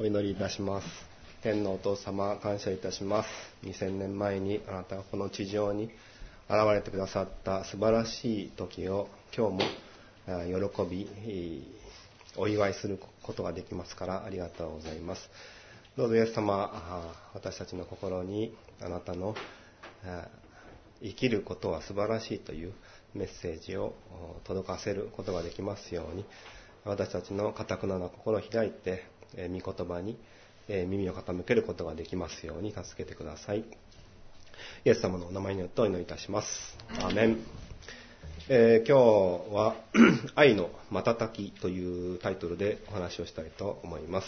お祈りいたします。天のお父様、感謝いたします。2000年前にあなたがこの地上に現れてくださった素晴らしい時を今日も喜び、お祝いすることができますからありがとうございます。どうぞイエス様、私たちの心にあなたの生きることは素晴らしいというメッセージを届かせることができますように私たちのかたくなな心を開いて御言葉に耳を傾けることができますように助けてください。イエス様のお名前によってお祈りいたします。アーメン、えー、今日は「愛の瞬き」というタイトルでお話をしたいと思います。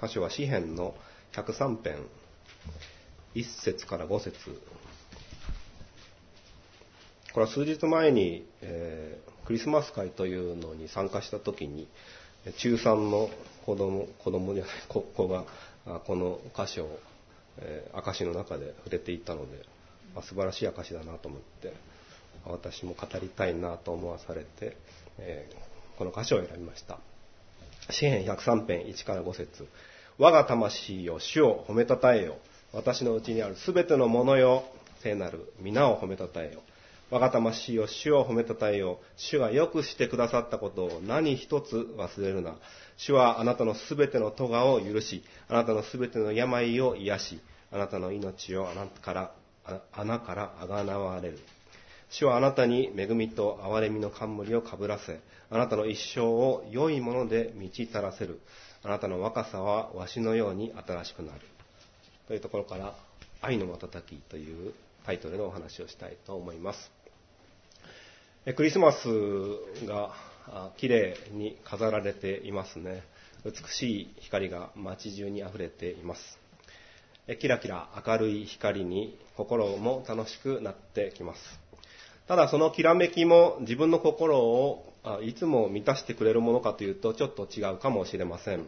箇所は詩篇の103編。1節から5節。これは数日前に、えー、クリスマス会というのに参加した時に中3の子供子供じゃない子がこの歌詞を、えー、証の中で触れていたので、まあ、素晴らしい証だなと思って私も語りたいなと思わされて、えー、この歌詞を選びました。詩篇103編1から5節。我が魂よ主を褒めたたえよ。私のうちにあるすべてのものよ聖なる皆を褒めたたえよ。我が魂を主を褒めたたえよ。主がよくしてくださったことを何一つ忘れるな。主はあなたのすべての咎を許し、あなたのすべての病を癒し、あなたの命をあなたから穴からあがなわれる。主はあなたに恵みと憐れみの冠をかぶらせ、あなたの一生を良いもので満ち足らせる。あなたの若さはわしのように新しくなる。というところから、愛の瞬きというタイトルのお話をしたいと思います。クリスマスが綺麗に飾られていますね。美しい光が街中に溢れています。キラキラ明るい光に心も楽しくなってきます。ただそのきらめきも自分の心をいつも満たしてくれるものかというとちょっと違うかもしれません。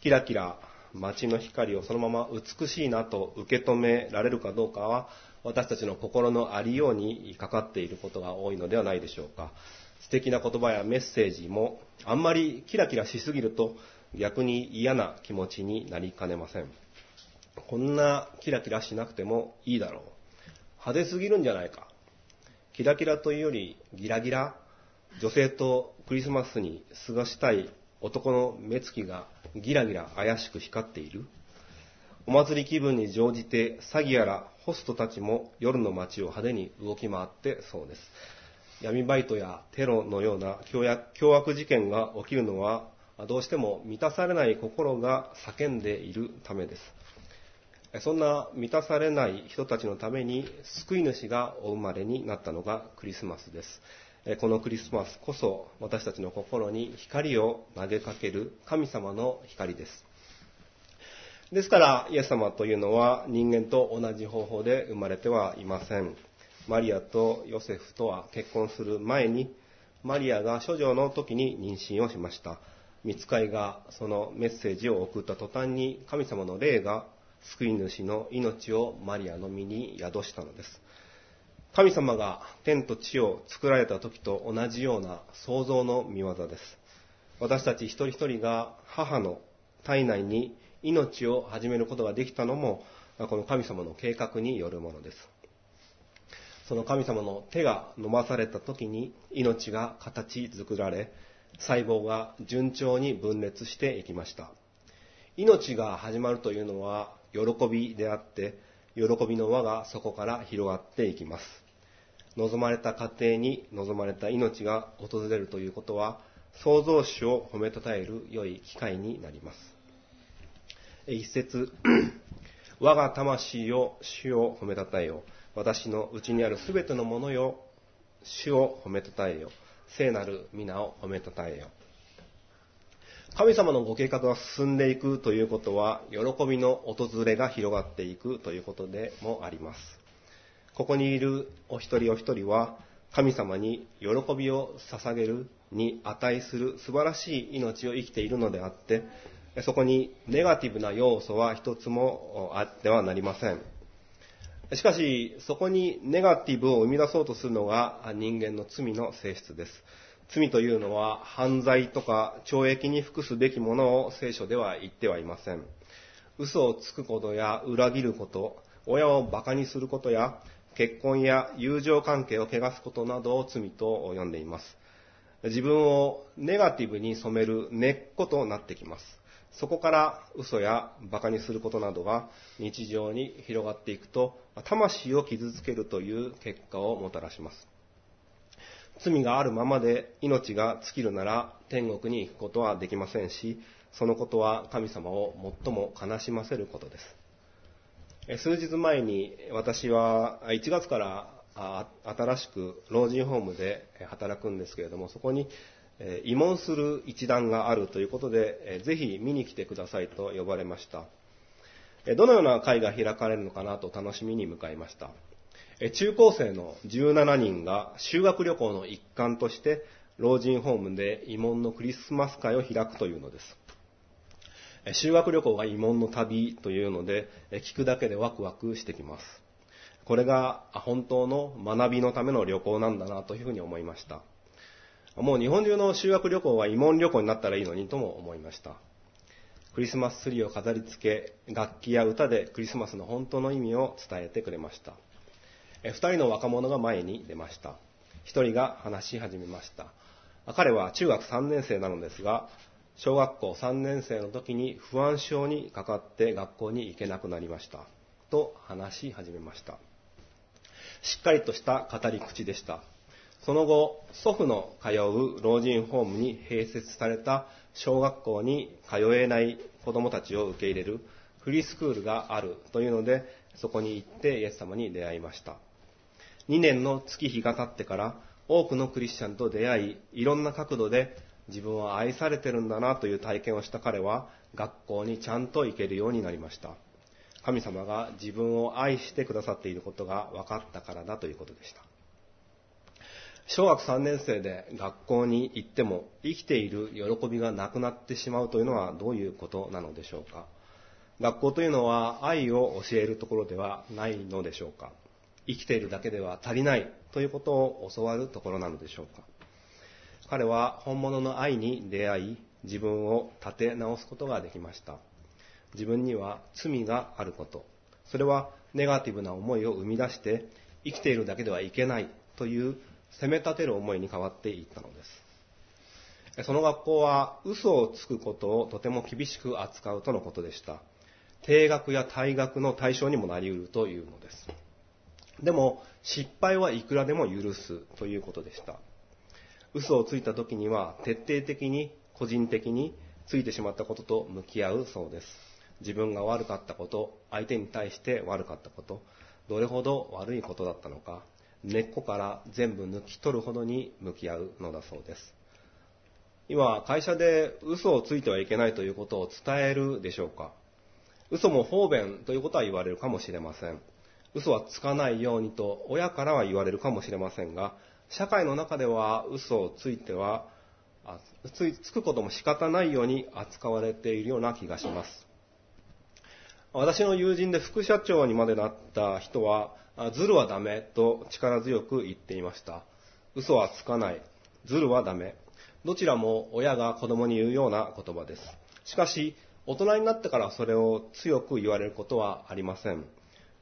キラキラ街の光をそのまま美しいなと受け止められるかどうかは私たちの心のありようにかかっていることが多いのではないでしょうか。素敵な言葉やメッセージもあんまりキラキラしすぎると逆に嫌な気持ちになりかねません。こんなキラキラしなくてもいいだろう。派手すぎるんじゃないか。キラキラというよりギラギラ。女性とクリスマスに過ごしたい男の目つきがギラギラ怪しく光っている。お祭り気分に乗じて詐欺やらホストたちも夜の街を派手に動き回ってそうです。闇バイトやテロのような凶悪事件が起きるのはどうしても満たされない心が叫んでいるためです。そんな満たされない人たちのために救い主がお生まれになったのがクリスマスです。このクリスマスこそ私たちの心に光を投げかける神様の光です。ですから、イエス様というのは人間と同じ方法で生まれてはいません。マリアとヨセフとは結婚する前に、マリアが処女の時に妊娠をしました。見つかいがそのメッセージを送った途端に神様の霊が救い主の命をマリアの身に宿したのです。神様が天と地を作られた時と同じような創造の見業です。私たち一人一人が母の体内に命を始めることができたのも、この神様の計画によるものです。その神様の手が飲まされた時に命が形作られ、細胞が順調に分裂していきました。命が始まるというのは喜びであって、喜びの輪がそこから広がっていきます。望まれた家庭に望まれた命が訪れるということは、創造主を褒めたたえる良い機会になります。一節、我が魂を主を褒めたたえよ。私のうちにあるすべてのものよ、主を褒めたたえよ。聖なる皆を褒めたたえよ。神様のご計画が進んでいくということは、喜びの訪れが広がっていくということでもあります。ここにいるお一人お一人は、神様に喜びを捧げるに値する素晴らしい命を生きているのであって、そこにネガティブな要素は一つもあってはなりません。しかし、そこにネガティブを生み出そうとするのが人間の罪の性質です。罪というのは犯罪とか懲役に服すべきものを聖書では言ってはいません。嘘をつくことや裏切ること、親を馬鹿にすることや結婚や友情関係を汚すことなどを罪と呼んでいます。自分をネガティブに染める根っことなってきます。そこから嘘や馬鹿にすることなどが日常に広がっていくと、魂を傷つけるという結果をもたらします。罪があるままで命が尽きるなら天国に行くことはできませんし、そのことは神様を最も悲しませることです。数日前に私は1月から新しく老人ホームで働くんですけれども、そこに慰問する一団があるということで、ぜひ見に来てくださいと呼ばれました。どのような会が開かれるのかなと楽しみに向かいました。中高生の17人が修学旅行の一環として老人ホームで慰問のクリスマス会を開くというのです。修学旅行が慰問の旅というので、聞くだけでワクワクしてきます。これが本当の学びのための旅行なんだなというふうに思いました。もう日本中の修学旅行は慰問旅行になったらいいのにとも思いました。クリスマスツリーを飾り付け、楽器や歌でクリスマスの本当の意味を伝えてくれました。二人の若者が前に出ました。一人が話し始めました。彼は中学3年生なのですが、小学校3年生の時に不安症にかかって学校に行けなくなりました。と話し始めました。しっかりとした語り口でした。その後、祖父の通う老人ホームに併設された小学校に通えない子供たちを受け入れるフリースクールがあるというので、そこに行ってイエス様に出会いました。2年の月日が経ってから多くのクリスチャンと出会い、いろんな角度で自分は愛されてるんだなという体験をした彼は学校にちゃんと行けるようになりました。神様が自分を愛してくださっていることが分かったからだということでした。小学3年生で学校に行っても生きている喜びがなくなってしまうというのはどういうことなのでしょうか？学校というのは愛を教えるところではないのでしょうか？生きているだけでは足りないということを教わるところなのでしょうか？彼は本物の愛に出会い自分を立て直すことができました。自分には罪があること。それはネガティブな思いを生み出して生きているだけではいけないという責め立てる思いに変わっていったのですその学校は嘘をつくことをとても厳しく扱うとのことでした定額や退学の対象にもなりうるというのですでも失敗はいくらでも許すということでした。嘘をついた時には徹底的に個人的についてしまったことと向き合うそうです。自分が悪かったこと、相手に対して悪かったこと、どれほど悪いことだったのか、根っこから全部抜き取るほどに向き合うのだそうです。今、会社で嘘をついてはいけないということを伝えるでしょうか？嘘も方便ということは言われるかもしれません。嘘はつかないようにと親からは言われるかもしれませんが、社会の中では嘘をついては、つつくことも仕方ないように扱われているような気がします。私の友人で副社長にまでなった人は、ズルはダメと力強く言っていました。嘘はつかない。ズルはダメ。どちらも親が子供に言うような言葉です。しかし、大人になってからそれを強く言われることはありません。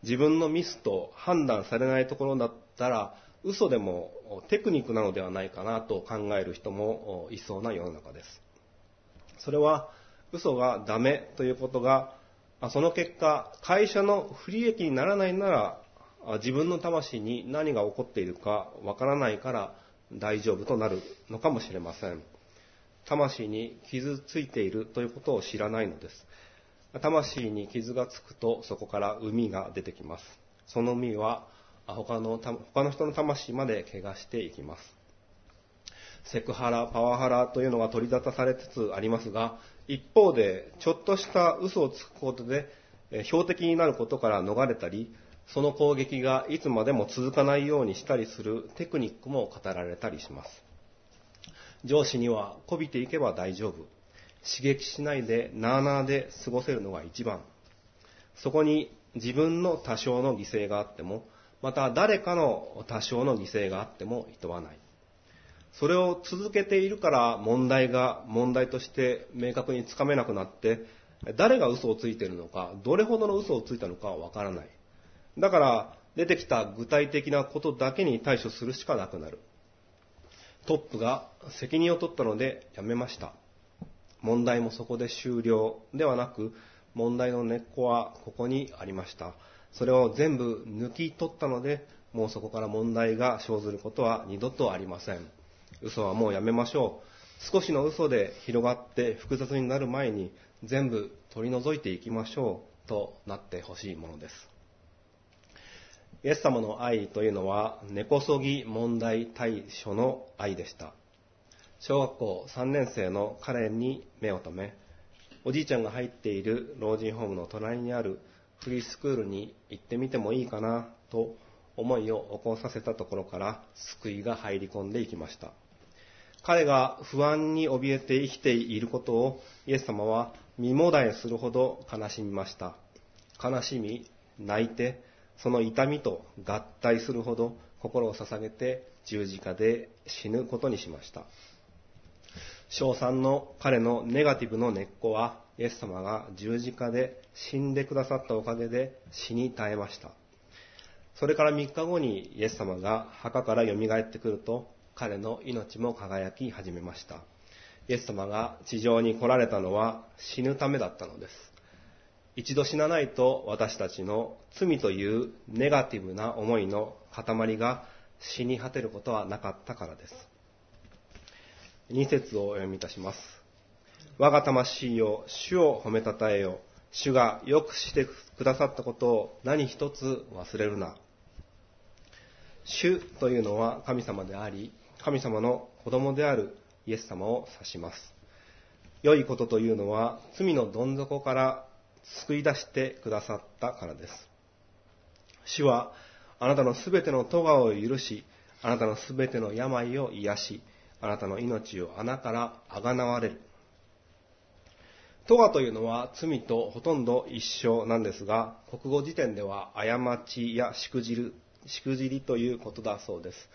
自分のミスと判断されないところだったら、嘘でもテクニックなのではないかなと考える人もいそうな世の中です。それは、嘘がダメということが、その結果、会社の不利益にならないなら、自分の魂に何が起こっているかわからないから大丈夫となるのかもしれません。魂に傷ついているということを知らないのです。魂に傷がつくとそこから海が出てきます。その海は他の他の人の魂まで怪我していきます。セクハラ、パワハラというのが取り沙汰されつつありますが、一方でちょっとした嘘をつくことで標的になることから逃れたり、その攻撃がいつまでも続かないようにしたりするテクニックも語られたりします。上司には媚びていけば大丈夫。刺激しないでなあなあで過ごせるのが一番。そこに自分の多少の犠牲があっても、また誰かの多少の犠牲があっても厭わない。それを続けているから問題が問題として明確につかめなくなって、誰が嘘をついているのか、どれほどの嘘をついたのかわからない。だから、出てきた具体的なことだけに対処するしかなくなる。トップが責任を取ったので辞めました。問題もそこで終了ではなく、問題の根っこはここにありました。それを全部抜き取ったので、もうそこから問題が生ずることは二度とありません。嘘はもうやめましょう。少しの嘘で広がって複雑になる前に全部取り除いていきましょうとなってほしいものです。イエス様の愛というのは根こそぎ問題対処の愛でした。小学校3年生の彼に目を留め、おじいちゃんが入っている老人ホームの隣にあるフリースクールに行ってみてもいいかなと思いを起こさせたところから救いが入り込んでいきました。彼が不安に怯えて生きていることをイエス様は身もだえするほど悲しみました。悲しみ、泣いて、その痛みと合体するほど心を捧げて十字架で死ぬことにしました。小3の彼のネガティブの根っこはイエス様が十字架で死んでくださったおかげで死に絶えました。それから3日後にイエス様が墓から蘇ってくると彼の命も輝き始めました。イエス様が地上に来られたのは死ぬためだったのです。一度死なないと私たちの罪というネガティブな思いの塊が死に果てることはなかったからです。2節をお読みいたします。我が魂よ、主を褒めたたえよ。主がよくしてくださったことを何一つ忘れるな。主というのは神様であり、神様の子供であるイエス様を指します。良いことというのは罪のどん底から救い出してくださったからです。主はあなたのすべての咎を許し、あなたのすべての病を癒し、あなたの命を穴からあがなわれる。咎というのは罪とほとんど一緒なんですが、国語辞典では過ちやしくじる、しくじりということだそうです。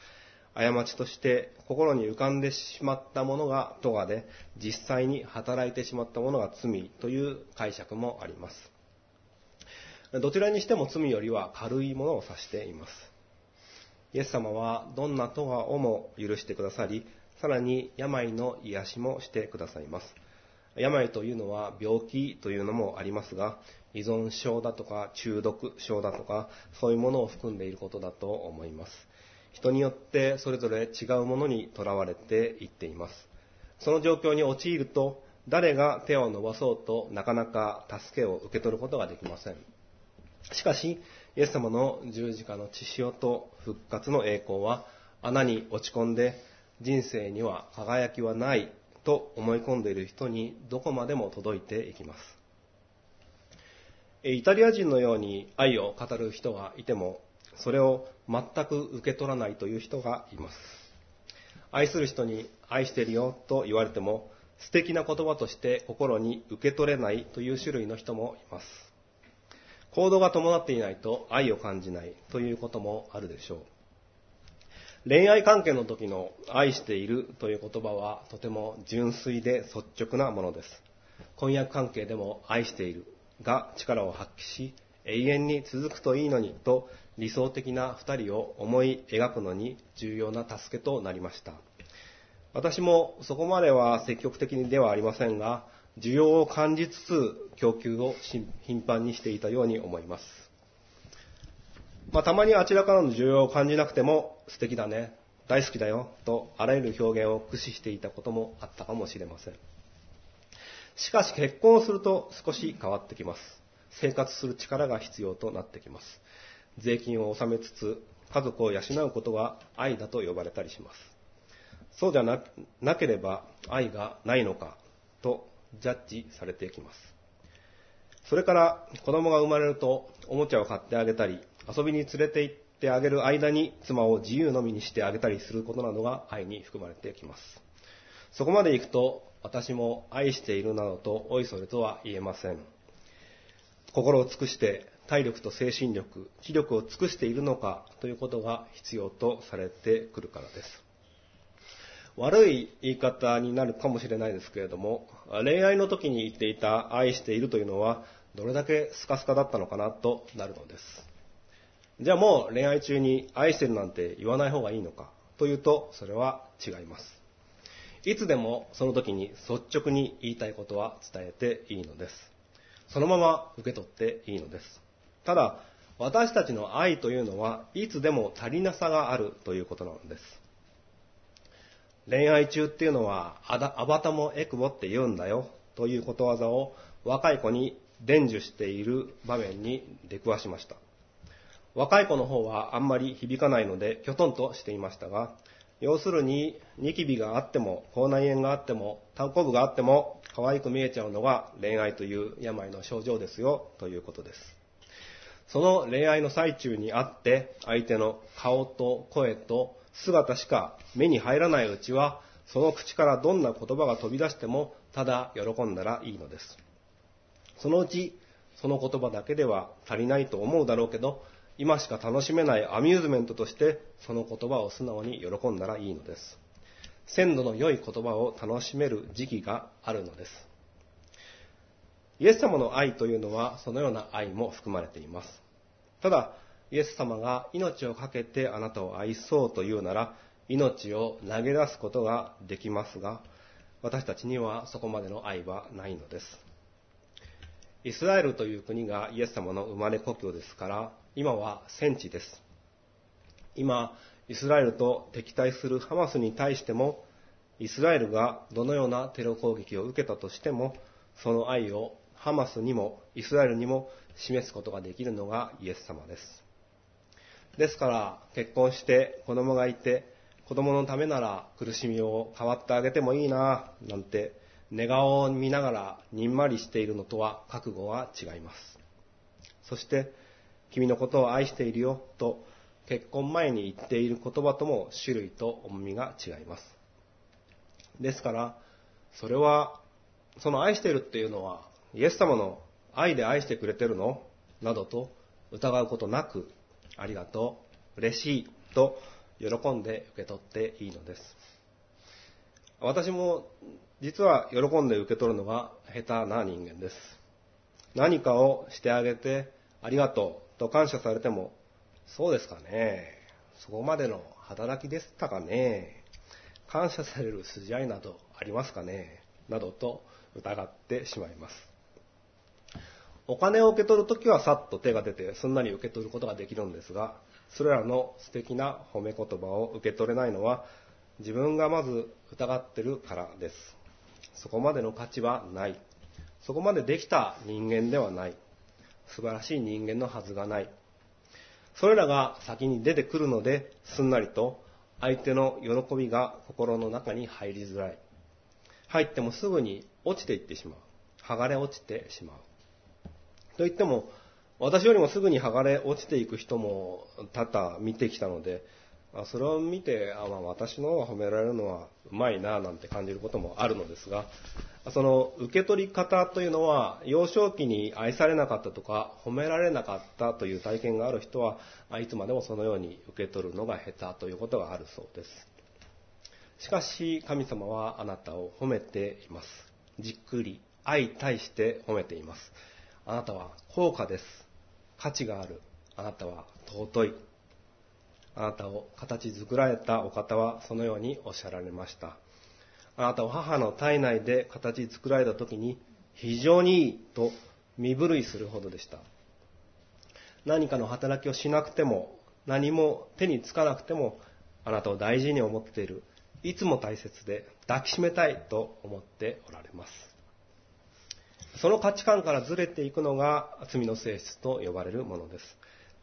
過ちとして心に浮かんでしまったものが咎で、実際に働いてしまったものが罪という解釈もあります。どちらにしても罪よりは軽いものを指しています。イエス様はどんな咎をも許してくださり、さらに病の癒しもしてくださいます。病というのは病気というのもありますが、依存症だとか中毒症だとか、そういうものを含んでいることだと思います。人によってそれぞれ違うものにとらわれていっています。その状況に陥ると、誰が手を伸ばそうとなかなか助けを受け取ることができません。しかし、イエス様の十字架の血潮と復活の栄光は穴に落ち込んで人生には輝きはないと思い込んでいる人にどこまでも届いていきます。イタリア人のように愛を語る人がいても、それを全く受け取らないという人がいます。愛する人に愛してるよと言われても、素敵な言葉として心に受け取れないという種類の人もいます。行動が伴っていないと愛を感じないということもあるでしょう。恋愛関係の時の愛しているという言葉はとても純粋で率直なものです。婚約関係でも愛しているが力を発揮し永遠に続くといいのにと理想的な二人を思い描くのに重要な助けとなりました。私もそこまでは積極的にではありませんが、需要を感じつつ供給を頻繁にしていたように思います。まあ、たまにあちらからの需要を感じなくても素敵だね、大好きだよとあらゆる表現を駆使していたこともあったかもしれません。しかし結婚をすると少し変わってきます。生活する力が必要となってきます。税金を納めつつ家族を養うことが愛だと呼ばれたりします。そうじゃななければ愛がないのかとジャッジされていきます。それから子供が生まれるとおもちゃを買ってあげたり遊びに連れて行ってあげる間に妻を自由のみにしてあげたりすることなどが愛に含まれてきます。そこまで行くと私も愛しているなどとおいそれとは言えません。心を尽くして体力と精神力、気力を尽くしているのかということが必要とされてくるからです。悪い言い方になるかもしれないですけれども、恋愛の時に言っていた愛しているというのは、どれだけスカスカだったのかなとなるのです。じゃあもう恋愛中に愛してるなんて言わない方がいいのかというと、それは違います。いつでもその時に率直に言いたいことは伝えていいのです。そのまま受け取っていいのです。ただ、私たちの愛というのはいつでも足りなさがあるということなのです。恋愛中っていうのはアバタもエクボって言うんだよということわざを若い子に伝授している場面に出くわしました。若い子の方はあんまり響かないので、きょとんとしていましたが、要するに、ニキビがあっても、口内炎があっても、単行部があっても、可愛く見えちゃうのが恋愛という病の症状ですよ、ということです。その恋愛の最中にあって、相手の顔と声と姿しか目に入らないうちは、その口からどんな言葉が飛び出しても、ただ喜んだらいいのです。そのうち、その言葉だけでは足りないと思うだろうけど、今しか楽しめないアミューズメントとしてその言葉を素直に喜んだらいいのです。鮮度の良い言葉を楽しめる時期があるのです。イエス様の愛というのはそのような愛も含まれています。ただ、イエス様が命を懸けてあなたを愛そうというなら、命を投げ出すことができますが、私たちにはそこまでの愛はないのです。イスラエルという国がイエス様の生まれ故郷ですから、今は戦地です。今、イスラエルと敵対するハマスに対しても、イスラエルがどのようなテロ攻撃を受けたとしても、その愛をハマスにもイスラエルにも示すことができるのがイエス様です。ですから、結婚して子供がいて、子供のためなら苦しみを代わってあげてもいいな、なんて寝顔を見ながらにんまりしているのとは覚悟は違います。そして、君のことを愛しているよと結婚前に言っている言葉とも種類と重みが違います。ですから、それは、その愛しているっていうのは、イエス様の愛で愛してくれてるの？などと疑うことなく、ありがとう、嬉しいと喜んで受け取っていいのです。私も実は喜んで受け取るのが下手な人間です。何かをしてあげてありがとうと感謝されても、そうですかね。そこまでの働きでしたかね。感謝される筋合いなどありますかね。などと疑ってしまいます。お金を受け取るときはさっと手が出てすんなり受け取ることができるんですが、それらの素敵な褒め言葉を受け取れないのは自分がまず疑ってるからです。そこまでの価値はない。そこまでできた人間ではない。素晴らしい人間のはずがない。それらが先に出てくるので、すんなりと相手の喜びが心の中に入りづらい。入ってもすぐに落ちていってしまう。剥がれ落ちてしまう。と言っても、私よりもすぐに剥がれ落ちていく人も多々見てきたので、それを見て、あまあ、私の方が褒められるのはうまいななんて感じることもあるのですが、その受け取り方というのは、幼少期に愛されなかったとか、褒められなかったという体験がある人は、いつまでもそのように受け取るのが下手ということがあるそうです。しかし、神様はあなたを褒めています。じっくり、愛対して褒めています。あなたは高価です。価値がある。あなたは尊い。あなたを形作られたお方はそのようにおっしゃられました。あなたを母の体内で形作られた時に非常にいいと身震いするほどでした。何かの働きをしなくても何も手につかなくてもあなたを大事に思っている。いつも大切で抱きしめたいと思っておられます。その価値観からずれていくのが罪の性質と呼ばれるものです。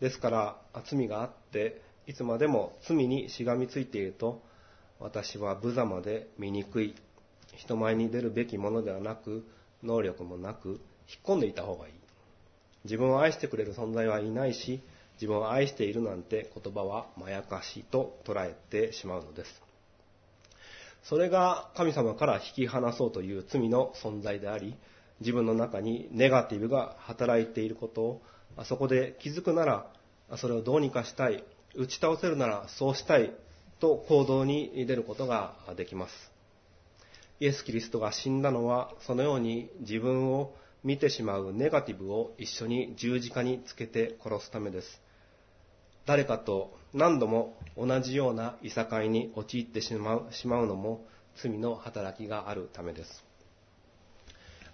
ですから、罪があって、いつまでも罪にしがみついていると、私は無様で醜い、人前に出るべきものではなく、能力もなく、引っ込んでいた方がいい。自分を愛してくれる存在はいないし、自分を愛しているなんて言葉はまやかしと捉えてしまうのです。それが神様から引き離そうという罪の存在であり、自分の中にネガティブが働いていることを、そこで気づくなら、それをどうにかしたい、打ち倒せるならそうしたいと行動に出ることができます。イエス・キリストが死んだのは、そのように自分を見てしまうネガティブを一緒に十字架につけて殺すためです。誰かと何度も同じようないさかいに陥ってしまうしまうのも罪の働きがあるためです。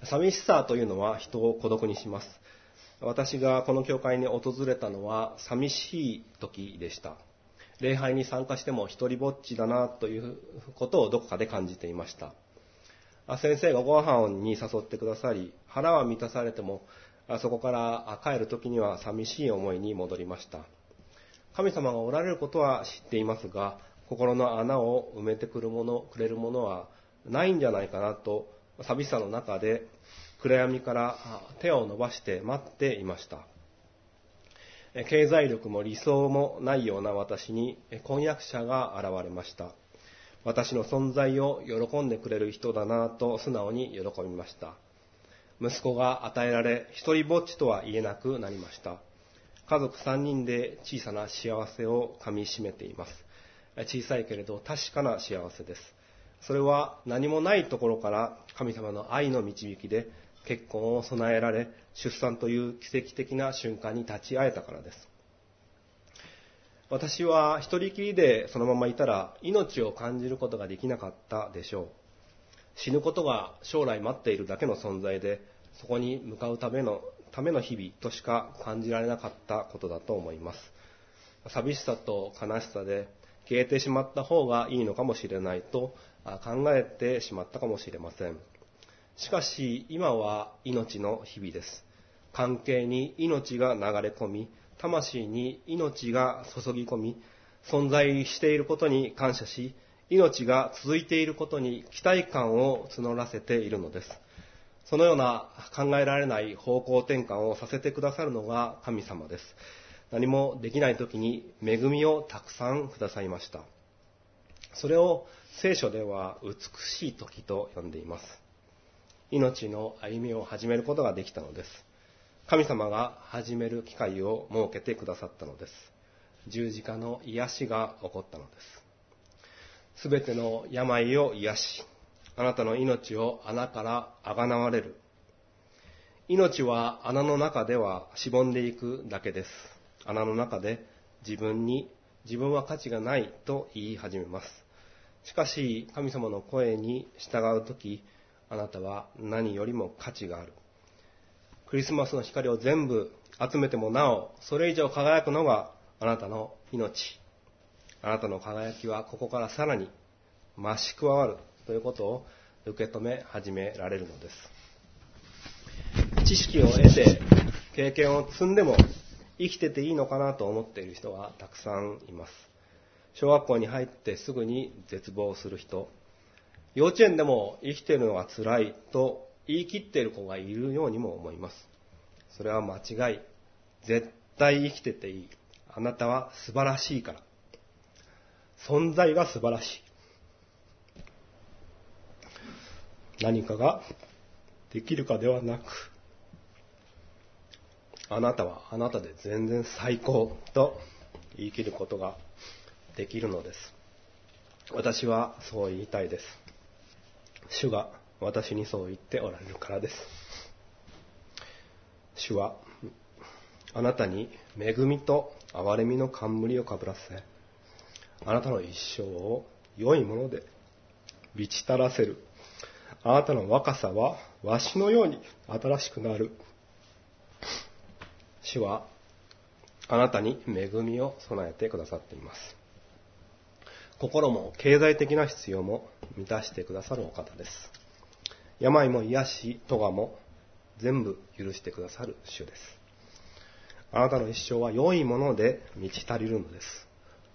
寂しさというのは人を孤独にします。私がこの教会に訪れたのは寂しい時でした。礼拝に参加しても一人ぼっちだなということをどこかで感じていました。先生がご飯に誘ってくださり、腹は満たされても、そこから帰る時には寂しい思いに戻りました。神様がおられることは知っていますが、心の穴を埋めてくるもの、くれるものはないんじゃないかなと、寂しさの中で暗闇から手を伸ばして待っていました。経済力も理想もないような私に婚約者が現れました。私の存在を喜んでくれる人だなと素直に喜びました。息子が与えられ、一人ぼっちとは言えなくなりました。家族3人で小さな幸せをかみしめています。小さいけれど確かな幸せです。それは何もないところから神様の愛の導きで結婚を備えられ、出産という奇跡的な瞬間に立ち会えたからです。私は一人きりでそのままいたら命を感じることができなかったでしょう。死ぬことが将来待っているだけの存在で、そこに向かうためのための日々としか感じられなかったことだと思います。寂しさと悲しさで消えてしまった方がいいのかもしれないと考えてしまったかもしれません。しかし今は命の日々です。関係に命が流れ込み、魂に命が注ぎ込み、存在していることに感謝し、命が続いていることに期待感を募らせているのです。そのような考えられない方向転換をさせてくださるのが神様です。何もできない時に恵みをたくさんくださいました。それを聖書では美しい時と呼んでいます。命の歩みを始めることができたのです。神様が始める機会を設けてくださったのです。十字架の癒しが起こったのです。すべての病を癒し、あなたの命を穴からあがなわれる。命は穴の中ではしぼんでいくだけです。穴の中で自分に自分は価値がないと言い始めます。しかし神様の声に従うとき、あなたは何よりも価値がある。クリスマスの光を全部集めてもなお、それ以上輝くのがあなたの命。あなたの輝きはここからさらに増し加わるということを受け止め始められるのです。知識を得て経験を積んでも生きてていいのかなと思っている人はたくさんいます。小学校に入ってすぐに絶望する人、幼稚園でも生きているのが辛いと言い切っている子がいるようにも思います。それは間違い。絶対生きてていい。あなたは素晴らしいから。存在が素晴らしい。何かができるかではなく、あなたはあなたで全然最高と言い切ることができるのです。私はそう言いたいです。主が私にそう言っておられるからです。主は、あなたに恵みと憐れみの冠をかぶらせ、あなたの一生を良いもので満ち足らせる。あなたの若さはわしのように新しくなる。主は、あなたに恵みを備えてくださっています。心も経済的な必要も満たしてくださるお方です。病も癒し、咎も全部許してくださる主です。あなたの一生は良いもので満ち足りるのです。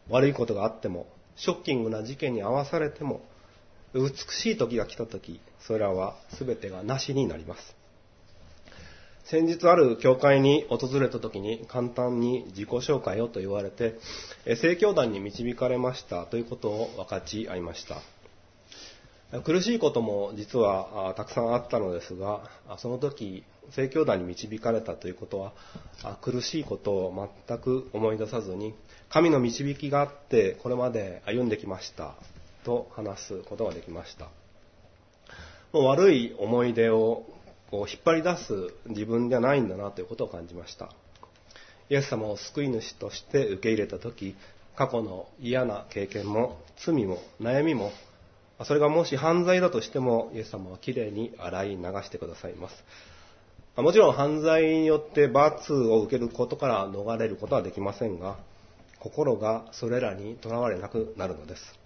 悪いことがあっても、ショッキングな事件に遭わされても、美しい時が来た時、それらは全てがなしになります。先日ある教会に訪れた時に簡単に自己紹介をと言われて、正教団に導かれましたということを分かち合いました。苦しいことも実はたくさんあったのですが、その時聖教団に導かれたということは、苦しいことを全く思い出さずに、神の導きがあってこれまで歩んできましたと話すことができました。もう悪い思い出をこう引っ張り出す自分ではないんだなということを感じました。イエス様を救い主として受け入れた時、過去の嫌な経験も罪も悩みもそれがもし犯罪だとしてもイエス様はきれいに洗い流してくださいますもちろん犯罪によって罰を受けることから逃れることはできませんが心がそれらにとらわれなくなるのです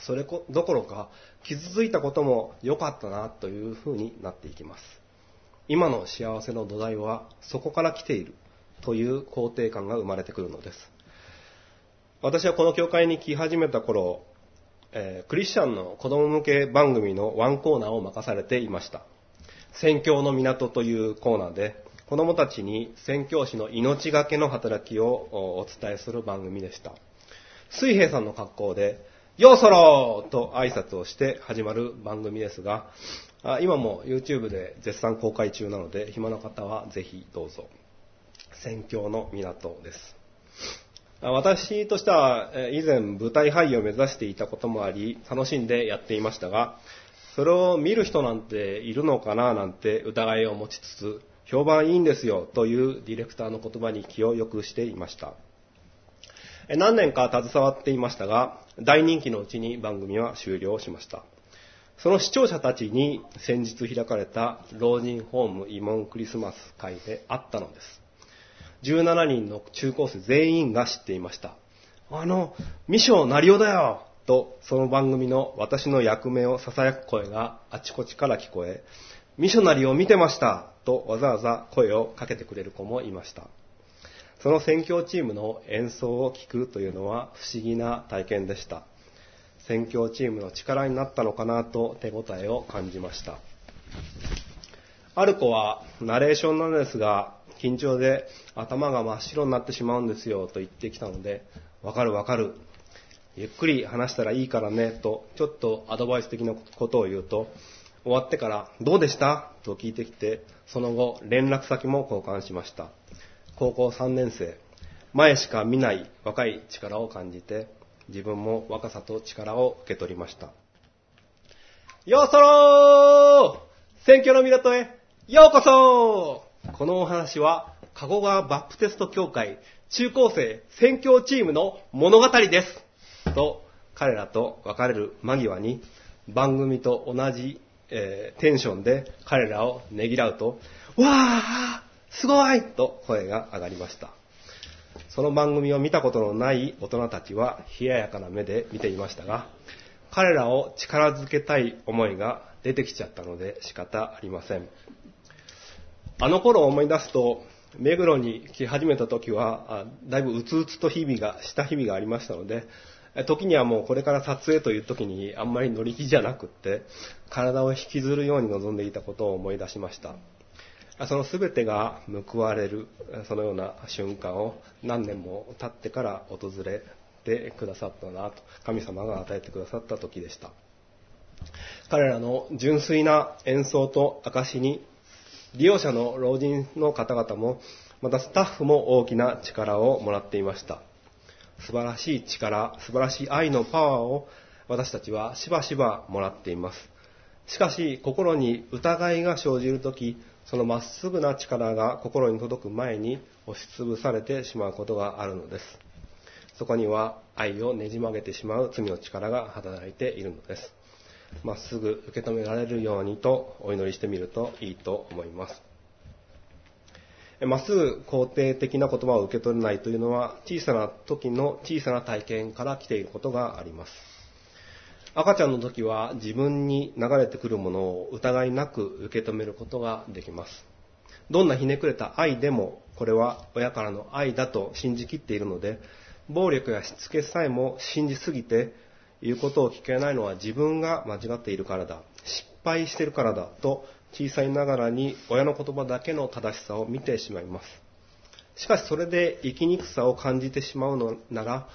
それどころか傷ついたことも良かったなというふうになっていきます今の幸せの土台はそこから来ているという肯定感が生まれてくるのです私はこの教会に来始めた頃、えー、クリスチャンの子供向け番組のワンコーナーを任されていました。宣教の港というコーナーで、子供たちに宣教師の命がけの働きをお伝えする番組でした。水平さんの格好で、ようそろと挨拶をして始まる番組ですが、今も YouTube で絶賛公開中なので、暇な方はぜひどうぞ。宣教の港です。私としては以前舞台俳優を目指していたこともあり楽しんでやっていましたがそれを見る人なんているのかななんて疑いを持ちつつ評判いいんですよというディレクターの言葉に気を良くしていました何年か携わっていましたが大人気のうちに番組は終了しましたその視聴者たちに先日開かれた老人ホーム慰問クリスマス会であったのです17人の中高生全員が知っていました。あの、ミショナリオだよと、その番組の私の役目を囁く声があちこちから聞こえ、ミショナリを見てましたとわざわざ声をかけてくれる子もいました。その選挙チームの演奏を聞くというのは不思議な体験でした。選挙チームの力になったのかなと手応えを感じました。ある子はナレーションなんですが、緊張で頭が真っ白になってしまうんですよと言ってきたので、わかるわかる。ゆっくり話したらいいからねと、ちょっとアドバイス的なことを言うと、終わってからどうでしたと聞いてきて、その後連絡先も交換しました。高校3年生、前しか見ない若い力を感じて、自分も若さと力を受け取りました。ようそろー選挙の港へようこそこのお話は、加古川バプテスト協会中高生宣教チームの物語です。と、彼らと別れる間際に、番組と同じ、えー、テンションで彼らをねぎらうと、わーすごいと声が上がりました。その番組を見たことのない大人たちは冷ややかな目で見ていましたが、彼らを力づけたい思いが出てきちゃったので仕方ありません。あの頃を思い出すと、目黒に来始めた時は、だいぶうつうつと日々が、した日々がありましたので、時にはもうこれから撮影という時にあんまり乗り気じゃなくって、体を引きずるように臨んでいたことを思い出しました。その全てが報われる、そのような瞬間を何年も経ってから訪れてくださったなと、神様が与えてくださった時でした。彼らの純粋な演奏と証に利用者の老人の方々も、またスタッフも大きな力をもらっていました。素晴らしい力、素晴らしい愛のパワーを私たちはしばしばもらっています。しかし、心に疑いが生じるとき、そのまっすぐな力が心に届く前に押しつぶされてしまうことがあるのです。そこには愛をねじ曲げてしまう罪の力が働いているのです。まっすぐ受け止められるようにとお祈りしてみるといいと思います。まっすぐ肯定的な言葉を受け取れないというのは小さな時の小さな体験から来ていることがあります。赤ちゃんの時は自分に流れてくるものを疑いなく受け止めることができます。どんなひねくれた愛でもこれは親からの愛だと信じきっているので暴力やしつけさえも信じすぎて言うことを聞けないのは自分が間違っているからだ。失敗しているからだ。と小さいながらに親の言葉だけの正しさを見てしまいます。しかしそれで生きにくさを感じてしまうのなら、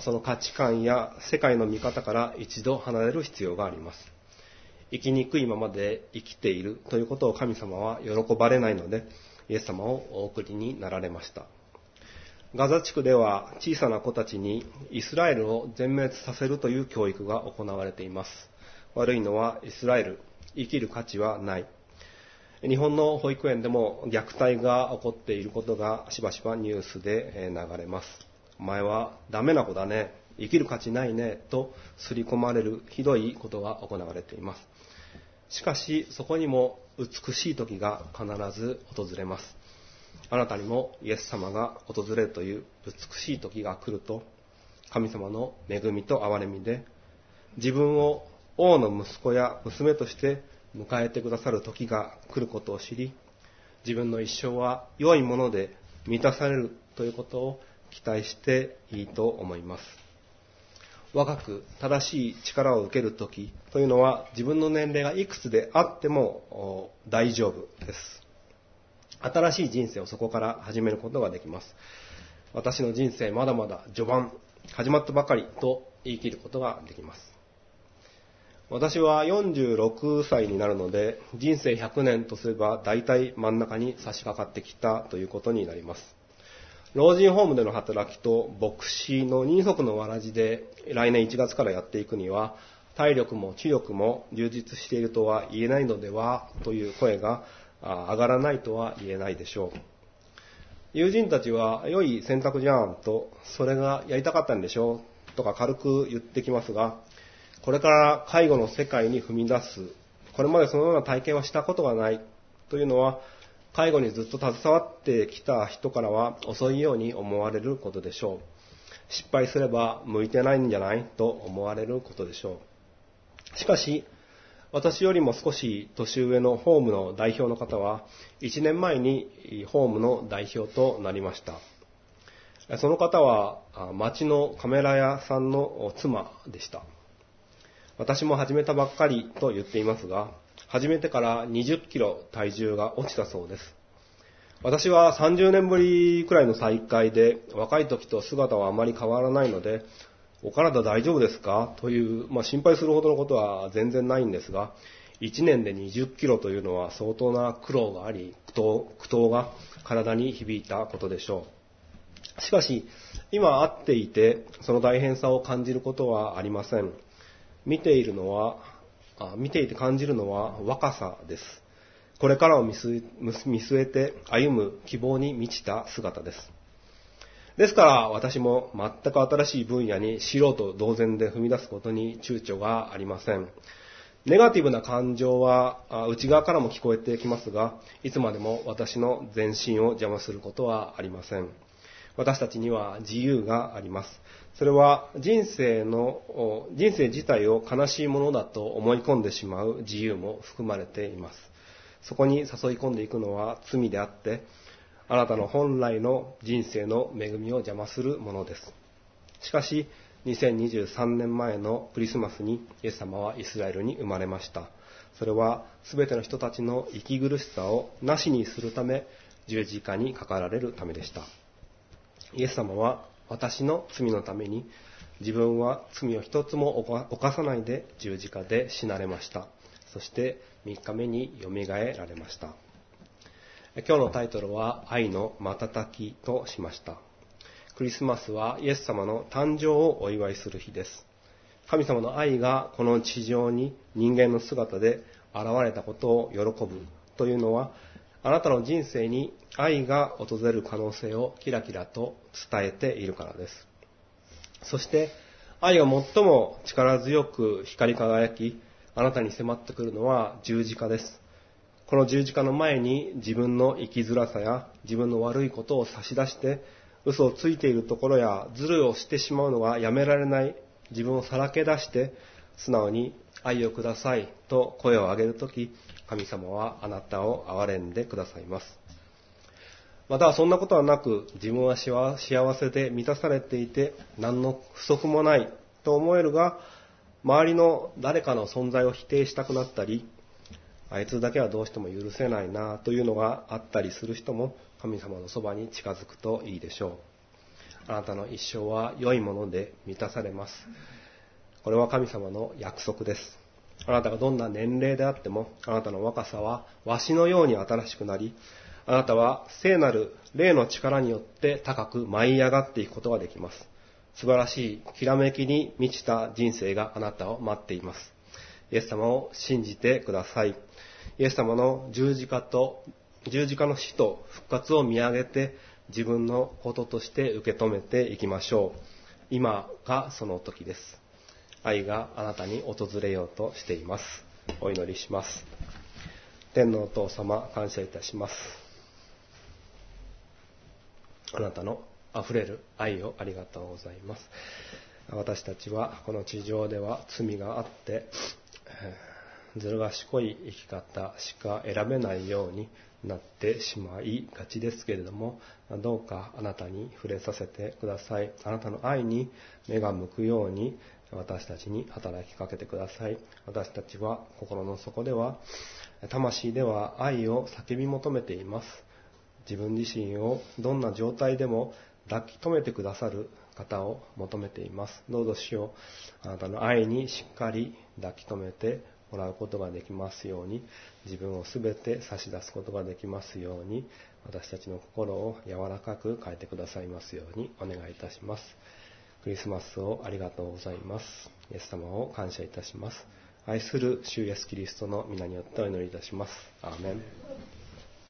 その価値観や世界の見方から一度離れる必要があります。生きにくいままで生きているということを神様は喜ばれないので、イエス様をお送りになられました。ガザ地区では小さな子たちにイスラエルを全滅させるという教育が行われています。悪いのはイスラエル、生きる価値はない。日本の保育園でも虐待が起こっていることがしばしばニュースで流れます。お前はダメな子だね、生きる価値ないね、と刷り込まれるひどいことが行われています。しかし、そこにも美しい時が必ず訪れます。あなたにもイエス様が訪れるという美しい時が来ると、神様の恵みと憐れみで、自分を王の息子や娘として迎えてくださる時が来ることを知り、自分の一生は良いもので満たされるということを期待していいと思います。若く正しい力を受ける時というのは自分の年齢がいくつであっても大丈夫です。新しい人生をそこから始めることができます。私の人生まだまだ序盤、始まったばかりと言い切ることができます。私は46歳になるので、人生100年とすれば大体真ん中に差し掛かってきたということになります。老人ホームでの働きと牧師の二足のわらじで来年1月からやっていくには、体力も知力も充実しているとは言えないのではという声が上がらないとは言えないでしょう。友人たちは良い選択じゃんと、それがやりたかったんでしょうとか軽く言ってきますが、これから介護の世界に踏み出す、これまでそのような体験はしたことがないというのは、介護にずっと携わってきた人からは遅いように思われることでしょう。失敗すれば向いてないんじゃないと思われることでしょう。しかし、私よりも少し年上のホームの代表の方は、1年前にホームの代表となりました。その方は、町のカメラ屋さんの妻でした。私も始めたばっかりと言っていますが、始めてから20キロ体重が落ちたそうです。私は30年ぶりくらいの再会で、若い時と姿はあまり変わらないので、お体大丈夫ですか？という、まあ、心配するほどのことは全然ないんですが、1年で20キロというのは相当な苦労があり、苦闘苦闘が体に響いたことでしょう。しかし、今会っていて、その大変さを感じることはありません。見ているのは、見ていて感じるのは若さです。これからを見据えて歩む希望に満ちた姿です。ですから私も全く新しい分野に素人同然で踏み出すことに躊躇がありません。ネガティブな感情は内側からも聞こえてきますが、いつまでも私の前進を邪魔することはありません。私たちには自由があります。それは人生の、人生自体を悲しいものだと思い込んでしまう自由も含まれています。そこに誘い込んでいくのは罪であって、あなたの本来の人生の恵みを邪魔するものです。しかし、2023年前のクリスマスにイエス様はイスラエルに生まれました。それは全ての人たちの息苦しさをなしにするため十字架にかかられるためでした。イエス様は私の罪のために自分は罪を一つも犯さないで十字架で死なれました。そして3日目によみがえられました。今日のタイトルは愛の瞬きとしました。クリスマスはイエス様の誕生をお祝いする日です。神様の愛がこの地上に人間の姿で現れたことを喜ぶというのは、あなたの人生に愛が訪れる可能性をキラキラと伝えているからです。そして、愛が最も力強く光り輝き、あなたに迫ってくるのは十字架です。この十字架の前に自分の生きづらさや自分の悪いことを差し出して嘘をついているところやズルをしてしまうのはやめられない自分をさらけ出して素直に愛をくださいと声を上げるとき神様はあなたを憐れんでくださいます。またそんなことはなく自分は幸せで満たされていて何の不足もないと思えるが周りの誰かの存在を否定したくなったりあいつだけはどうしても許せないなというのがあったりする人も神様のそばに近づくといいでしょう。あなたの一生は良いもので満たされます。これは神様の約束です。あなたがどんな年齢であっても、あなたの若さはわしのように新しくなり、あなたは聖なる霊の力によって高く舞い上がっていくことができます。素晴らしい、きらめきに満ちた人生があなたを待っています。イエス様を信じてください。イエス様の十字架と、十字架の死と復活を見上げて、自分のこととして受け止めていきましょう。今がその時です。愛があなたに訪れようとしています。お祈りします。天皇お父様、感謝いたします。あなたの溢れる愛をありがとうございます。私たちはこの地上では罪があって、ずる賢い生き方しか選べないようになってしまいがちですけれども、どうかあなたに触れさせてください。あなたの愛に目が向くように私たちに働きかけてください。私たちは心の底では、魂では愛を叫び求めています。自分自身をどんな状態でも抱き留めてくださる方を求めています。どうぞしよ。あなたの愛にしっかり抱き留めてもらうことができますように、自分を全て差し出すことができますように、私たちの心を柔らかく変えてくださいますようにお願いいたします。クリスマスをありがとうございます。イエス様を感謝いたします。愛する主イエスキリストの皆によってお祈りいたします。アーメン